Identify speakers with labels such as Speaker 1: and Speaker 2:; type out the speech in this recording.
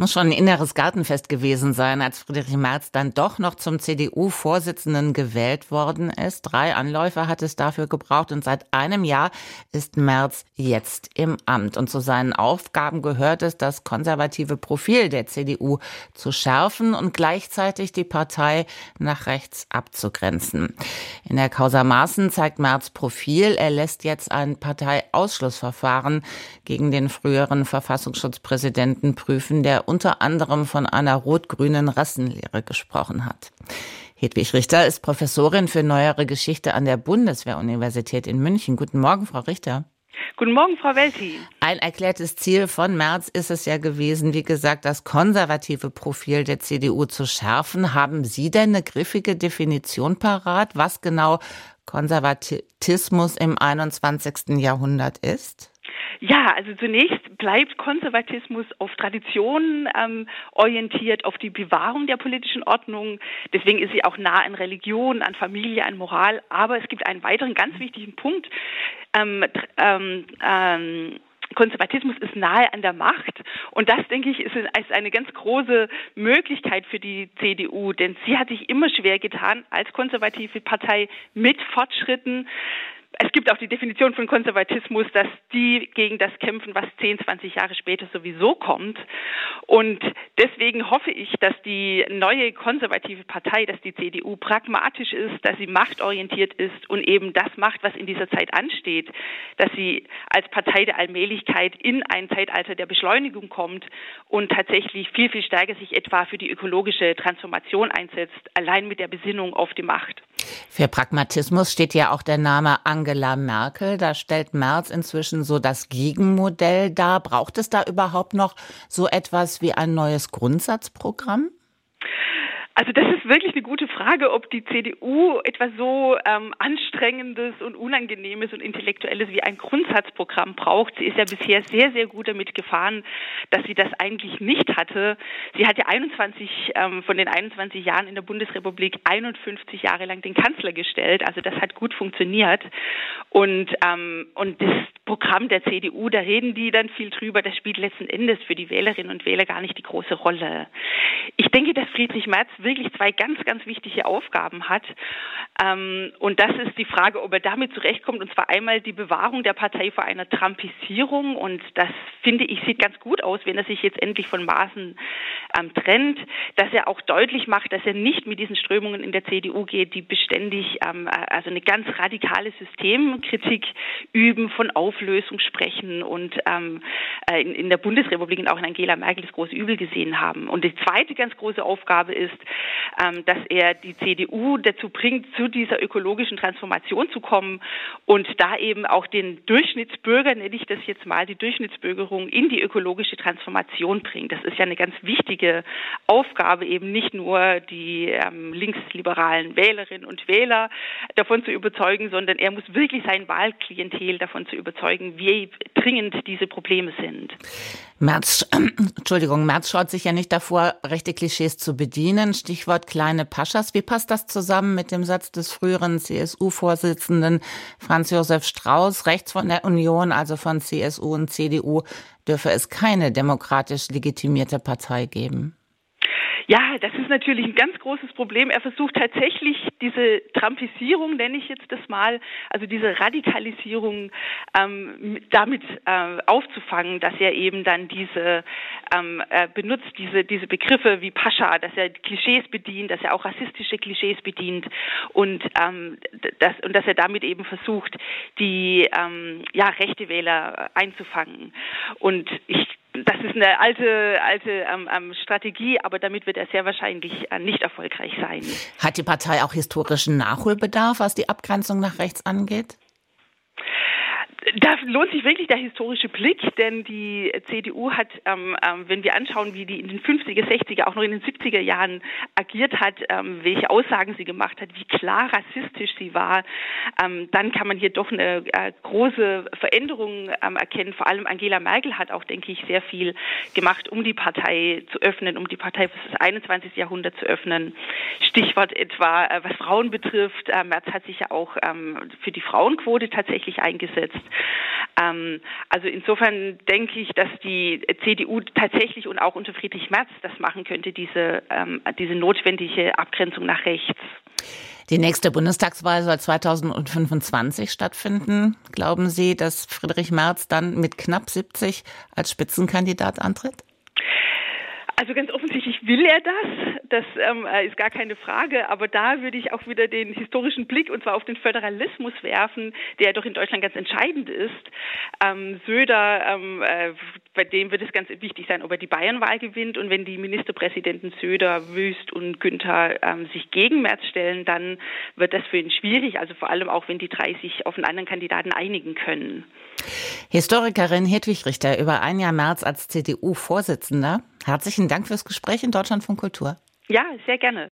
Speaker 1: muss schon ein inneres Gartenfest gewesen sein, als Friedrich Merz dann doch noch zum CDU-Vorsitzenden gewählt worden ist. Drei Anläufe hat es dafür gebraucht und seit einem Jahr ist Merz jetzt im Amt. Und zu seinen Aufgaben gehört es, das konservative Profil der CDU zu schärfen und gleichzeitig die Partei nach rechts abzugrenzen. In der Causa Maaßen zeigt Merz Profil. Er lässt jetzt ein Parteiausschlussverfahren gegen den früheren Verfassungsschutzpräsidenten prüfen, der unter anderem von einer rot-grünen Rassenlehre gesprochen hat. Hedwig Richter ist Professorin für neuere Geschichte an der Bundeswehruniversität in München. Guten Morgen, Frau Richter.
Speaker 2: Guten Morgen, Frau Welti.
Speaker 1: Ein erklärtes Ziel von März ist es ja gewesen, wie gesagt, das konservative Profil der CDU zu schärfen. Haben Sie denn eine griffige Definition parat, was genau Konservatismus im 21. Jahrhundert ist?
Speaker 2: Ja, also zunächst bleibt Konservatismus auf Traditionen ähm, orientiert, auf die Bewahrung der politischen Ordnung. Deswegen ist sie auch nah an Religion, an Familie, an Moral. Aber es gibt einen weiteren ganz wichtigen Punkt. Ähm, ähm, ähm, Konservatismus ist nahe an der Macht. Und das, denke ich, ist eine ganz große Möglichkeit für die CDU, denn sie hat sich immer schwer getan, als konservative Partei mit Fortschritten es gibt auch die Definition von Konservatismus, dass die gegen das kämpfen, was 10, 20 Jahre später sowieso kommt. Und deswegen hoffe ich, dass die neue konservative Partei, dass die CDU pragmatisch ist, dass sie machtorientiert ist und eben das macht, was in dieser Zeit ansteht, dass sie als Partei der Allmählichkeit in ein Zeitalter der Beschleunigung kommt und tatsächlich viel, viel stärker sich etwa für die ökologische Transformation einsetzt, allein mit der Besinnung auf die Macht.
Speaker 1: Für Pragmatismus steht ja auch der Name Angela Merkel. Da stellt Merz inzwischen so das Gegenmodell dar. Braucht es da überhaupt noch so etwas wie ein neues Grundsatzprogramm?
Speaker 2: Also das ist wirklich eine gute Frage, ob die CDU etwas so ähm, Anstrengendes und Unangenehmes und Intellektuelles wie ein Grundsatzprogramm braucht. Sie ist ja bisher sehr, sehr gut damit gefahren, dass sie das eigentlich nicht hatte. Sie hat ja 21 ähm, von den 21 Jahren in der Bundesrepublik 51 Jahre lang den Kanzler gestellt. Also das hat gut funktioniert. Und, ähm, und das Programm der CDU, da reden die dann viel drüber, das spielt letzten Endes für die Wählerinnen und Wähler gar nicht die große Rolle. Ich denke, dass Friedrich Merz wirklich zwei ganz, ganz wichtige Aufgaben hat. Ähm, und das ist die Frage, ob er damit zurechtkommt. Und zwar einmal die Bewahrung der Partei vor einer Trumpisierung. Und das finde ich sieht ganz gut aus, wenn er sich jetzt endlich von Maßen ähm, trennt, dass er auch deutlich macht, dass er nicht mit diesen Strömungen in der CDU geht, die beständig ähm, also eine ganz radikale Systemkritik üben, von Auflösung sprechen und ähm, äh, in, in der Bundesrepublik und auch in Angela Merkel das große Übel gesehen haben. Und die zweite ganz große Aufgabe ist, ähm, dass er die CDU dazu bringt, zu dieser ökologischen Transformation zu kommen und da eben auch den Durchschnittsbürger, nenne ich das jetzt mal, die Durchschnittsbürgerung in die ökologische Transformation bringt. Das ist ja eine ganz wichtige Aufgabe, eben nicht nur die ähm, linksliberalen Wählerinnen und Wähler davon zu überzeugen, sondern er muss wirklich sein Wahlklientel davon zu überzeugen, wie dringend diese Probleme sind.
Speaker 1: Merz, Entschuldigung, Merz schaut sich ja nicht davor, rechte Klischees zu bedienen. Stichwort kleine Paschas. Wie passt das zusammen mit dem Satz des früheren CSU-Vorsitzenden Franz Josef Strauß? Rechts von der Union, also von CSU und CDU, dürfe es keine demokratisch legitimierte Partei geben.
Speaker 2: Ja, das ist natürlich ein ganz großes Problem. Er versucht tatsächlich diese Trumpisierung, nenne ich jetzt das mal, also diese Radikalisierung ähm, damit äh, aufzufangen, dass er eben dann diese ähm, äh, benutzt, diese, diese Begriffe wie Pascha, dass er Klischees bedient, dass er auch rassistische Klischees bedient und, ähm, das, und dass er damit eben versucht, die ähm, ja, rechte Wähler einzufangen. Und ich das ist eine alte, alte ähm, ähm, Strategie, aber damit wird er sehr wahrscheinlich äh, nicht erfolgreich sein.
Speaker 1: Hat die Partei auch historischen Nachholbedarf, was die Abgrenzung nach rechts angeht?
Speaker 2: Da lohnt sich wirklich der historische Blick, denn die CDU hat, ähm, ähm, wenn wir anschauen, wie die in den 50er, 60er, auch noch in den 70er Jahren agiert hat, ähm, welche Aussagen sie gemacht hat, wie klar rassistisch sie war, ähm, dann kann man hier doch eine äh, große Veränderung ähm, erkennen. Vor allem Angela Merkel hat auch, denke ich, sehr viel gemacht, um die Partei zu öffnen, um die Partei für das 21. Jahrhundert zu öffnen. Stichwort etwa, äh, was Frauen betrifft. Äh, Merz hat sich ja auch ähm, für die Frauenquote tatsächlich eingesetzt. Ähm, also insofern denke ich, dass die CDU tatsächlich und auch unter Friedrich Merz das machen könnte, diese, ähm, diese notwendige Abgrenzung nach rechts.
Speaker 1: Die nächste Bundestagswahl soll 2025 stattfinden. Glauben Sie, dass Friedrich Merz dann mit knapp 70 als Spitzenkandidat antritt?
Speaker 2: Also ganz offensichtlich will er das, das ähm, äh, ist gar keine Frage, aber da würde ich auch wieder den historischen Blick und zwar auf den Föderalismus werfen, der doch in Deutschland ganz entscheidend ist. Ähm, Söder, ähm, äh, bei dem wird es ganz wichtig sein, ob er die Bayernwahl gewinnt und wenn die Ministerpräsidenten Söder, Wüst und Günther ähm, sich gegen Merz stellen, dann wird das für ihn schwierig, also vor allem auch, wenn die drei sich auf einen anderen Kandidaten einigen können.
Speaker 1: Historikerin Hedwig Richter über ein Jahr März als CDU-Vorsitzender. Herzlichen Dank fürs Gespräch in Deutschland von Kultur.
Speaker 2: Ja, sehr gerne.